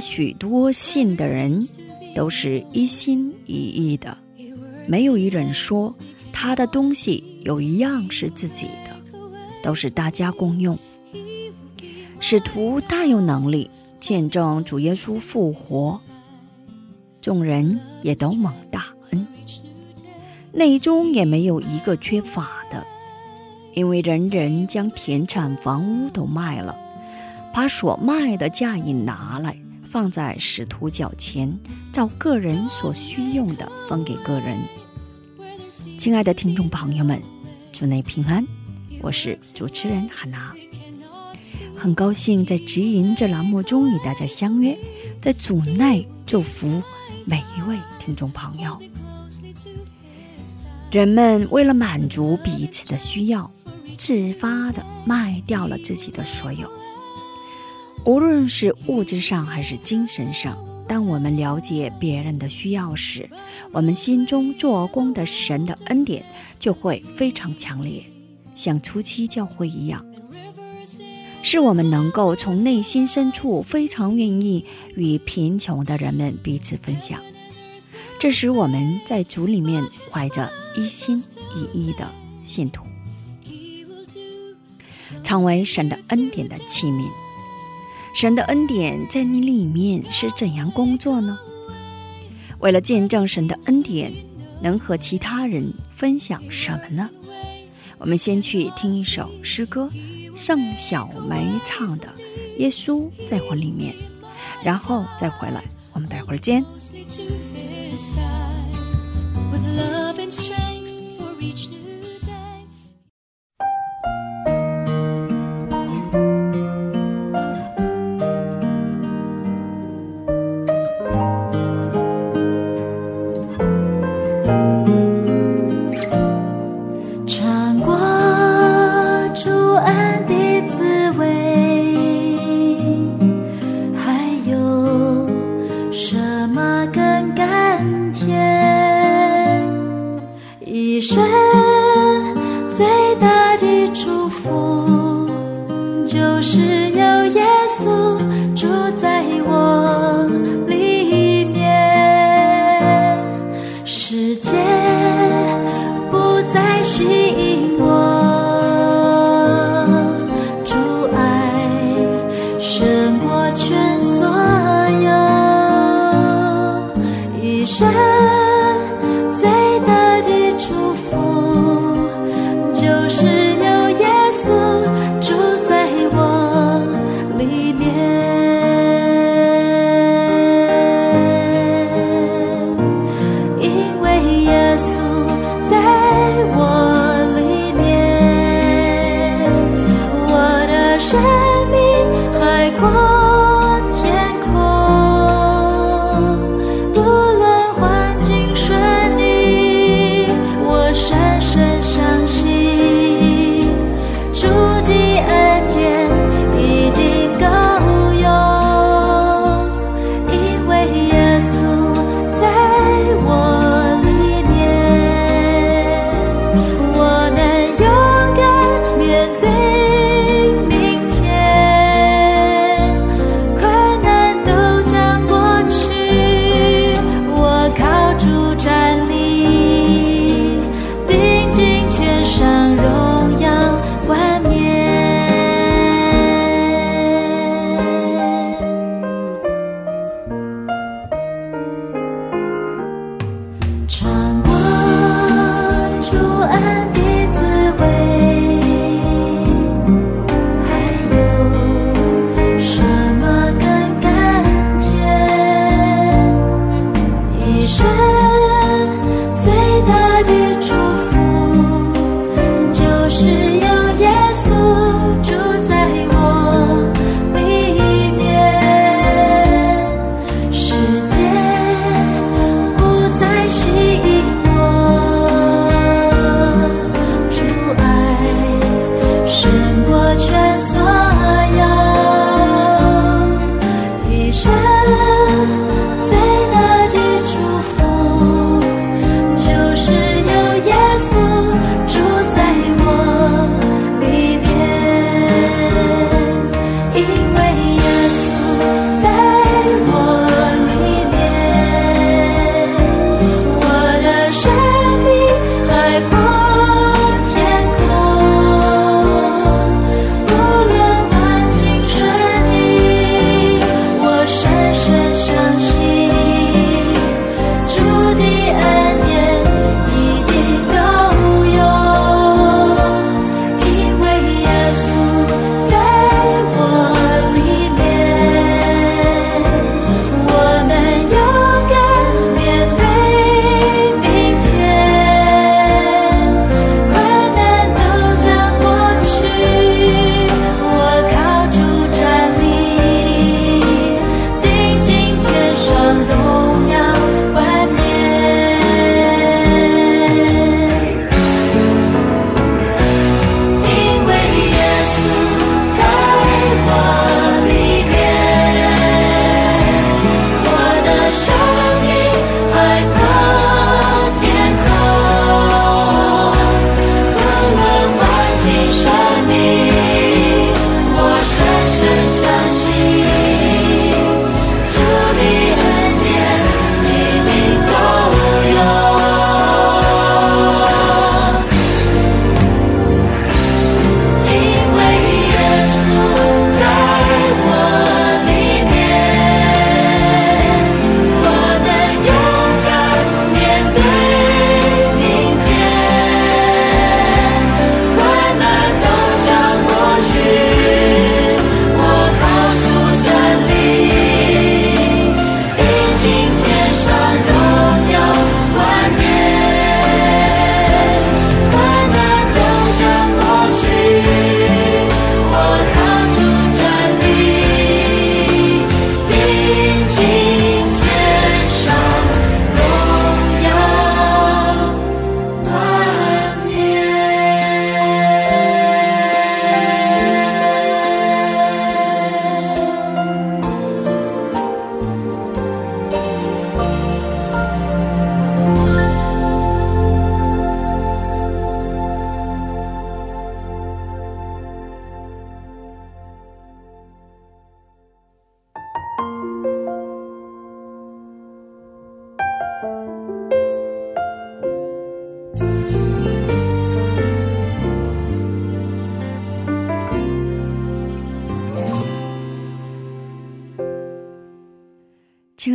许多信的人都是一心一意的，没有一人说他的东西有一样是自己的，都是大家共用。使徒大有能力见证主耶稣复活，众人也都蒙大恩，内中也没有一个缺乏的，因为人人将田产房屋都卖了，把所卖的价银拿来。放在使徒脚前，照个人所需用的分给个人。亲爱的听众朋友们，祝内平安，我是主持人汉娜，很高兴在直营这栏目中与大家相约，在主内祝福每一位听众朋友。人们为了满足彼此的需要，自发的卖掉了自己的所有。无论是物质上还是精神上，当我们了解别人的需要时，我们心中做工的神的恩典就会非常强烈，像初期教会一样，是我们能够从内心深处非常愿意与贫穷的人们彼此分享。这使我们在主里面怀着一心一意的信徒，成为神的恩典的器皿。神的恩典在你里面是怎样工作呢？为了见证神的恩典，能和其他人分享什么呢？我们先去听一首诗歌，盛小梅唱的《耶稣在我里面》，然后再回来，我们待会儿见。就是有耶稣住在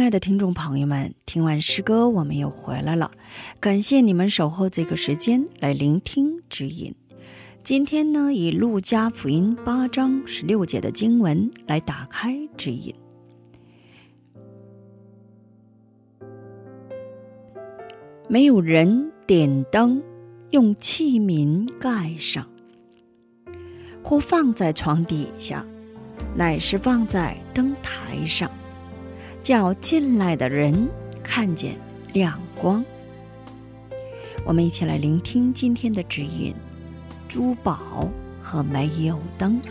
亲爱的听众朋友们，听完诗歌，我们又回来了。感谢你们守候这个时间来聆听指引。今天呢，以路加福音八章十六节的经文来打开指引。没有人点灯，用器皿盖上，或放在床底下，乃是放在灯台上。叫进来的人看见亮光。我们一起来聆听今天的指引：珠宝和煤油灯。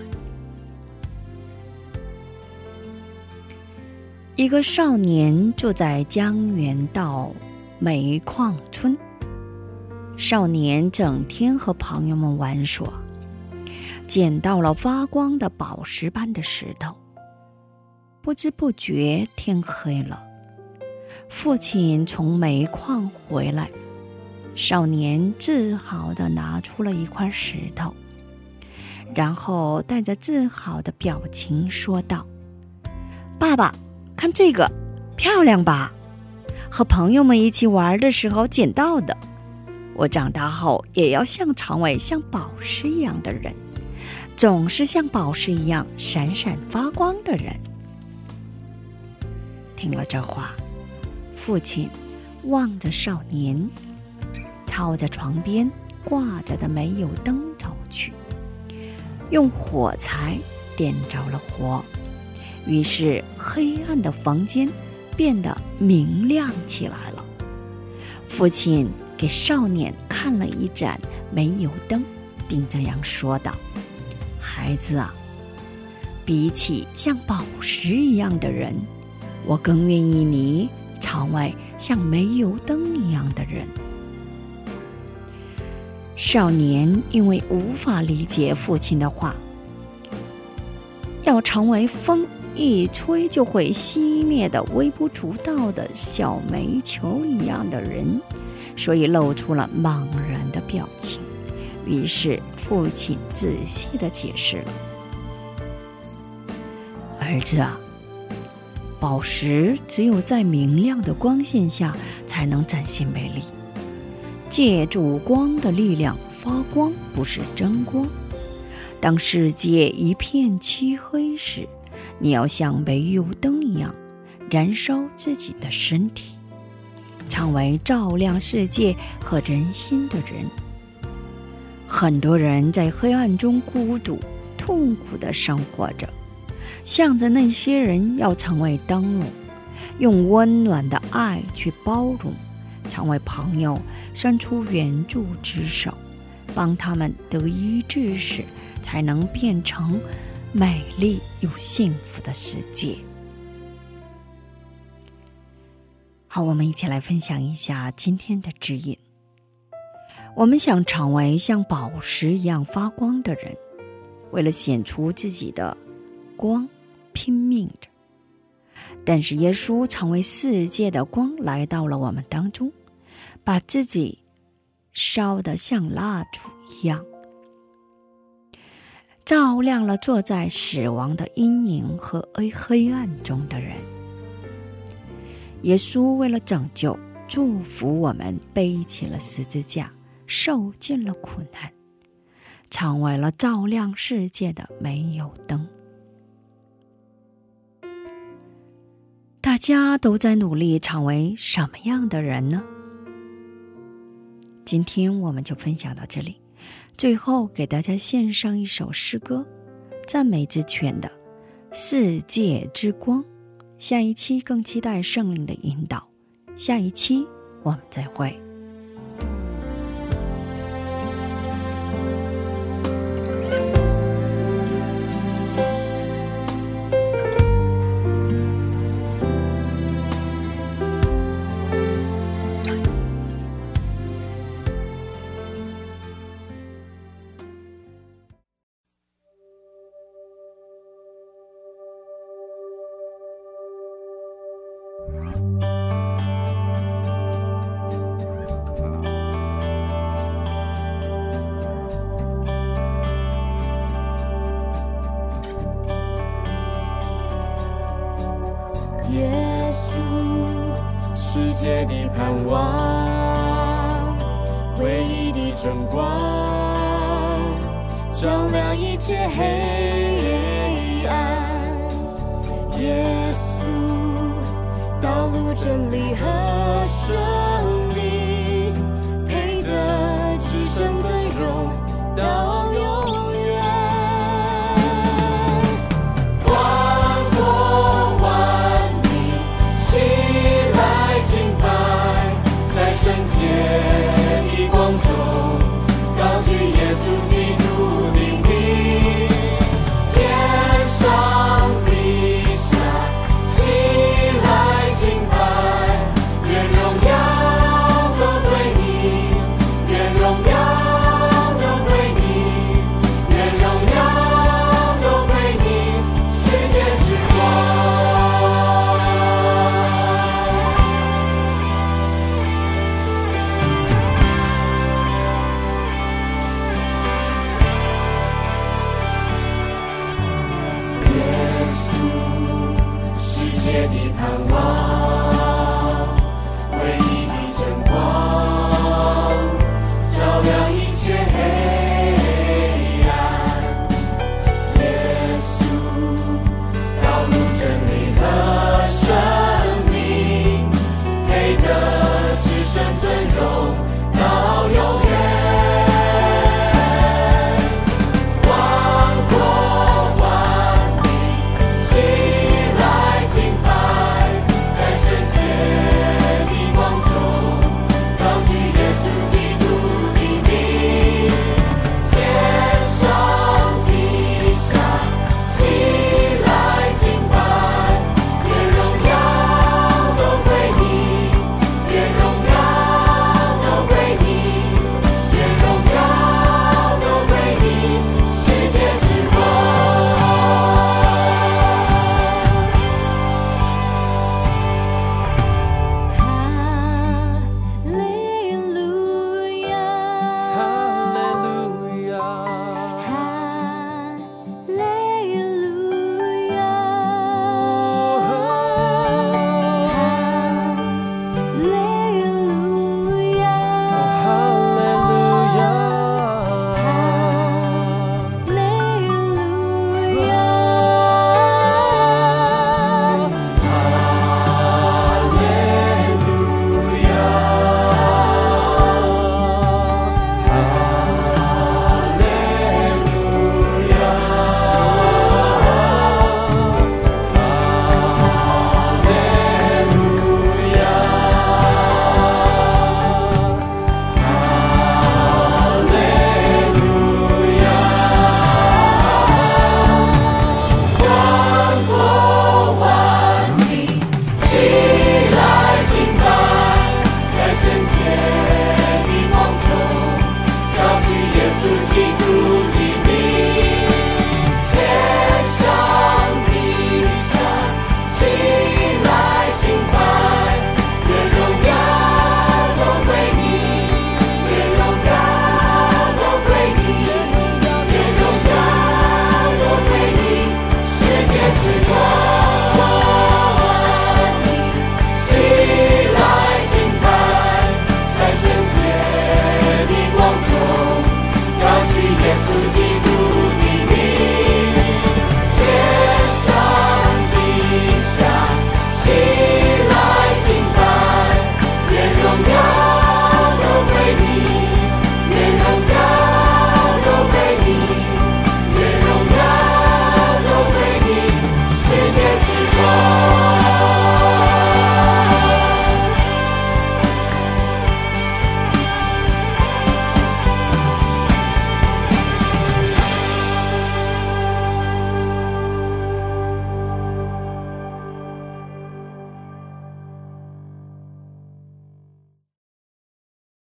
一个少年住在江原道煤矿村。少年整天和朋友们玩耍，捡到了发光的宝石般的石头。不知不觉天黑了，父亲从煤矿回来，少年自豪地拿出了一块石头，然后带着自豪的表情说道：“爸爸，看这个，漂亮吧？和朋友们一起玩的时候捡到的。我长大后也要像成为像宝石一样的人，总是像宝石一样闪闪发光的人。”听了这话，父亲望着少年，朝着床边挂着的煤油灯走去，用火柴点着了火，于是黑暗的房间变得明亮起来了。父亲给少年看了一盏煤油灯，并这样说道：“孩子啊，比起像宝石一样的人。”我更愿意你成为像煤油灯一样的人。少年因为无法理解父亲的话，要成为风一吹就会熄灭的微不足道的小煤球一样的人，所以露出了茫然的表情。于是父亲仔细的解释了：“儿子啊。”宝石只有在明亮的光线下才能展现美丽，借助光的力量发光不是真光。当世界一片漆黑时，你要像煤油灯一样燃烧自己的身体，成为照亮世界和人心的人。很多人在黑暗中孤独、痛苦地生活着。向着那些人要成为灯笼，用温暖的爱去包容，成为朋友，伸出援助之手，帮他们得医治时，才能变成美丽又幸福的世界。好，我们一起来分享一下今天的指引。我们想成为像宝石一样发光的人，为了显出自己的光。拼命着，但是耶稣成为世界的光来到了我们当中，把自己烧得像蜡烛一样，照亮了坐在死亡的阴影和黑黑暗中的人。耶稣为了拯救、祝福我们，背起了十字架，受尽了苦难，成为了照亮世界的煤油灯。家都在努力成为什么样的人呢？今天我们就分享到这里。最后给大家献上一首诗歌，赞美之泉的《世界之光》，下一期更期待圣灵的引导。下一期我们再会。稣，世界的盼望，唯一的真光，照亮一切黑暗。耶稣，道路真理和生。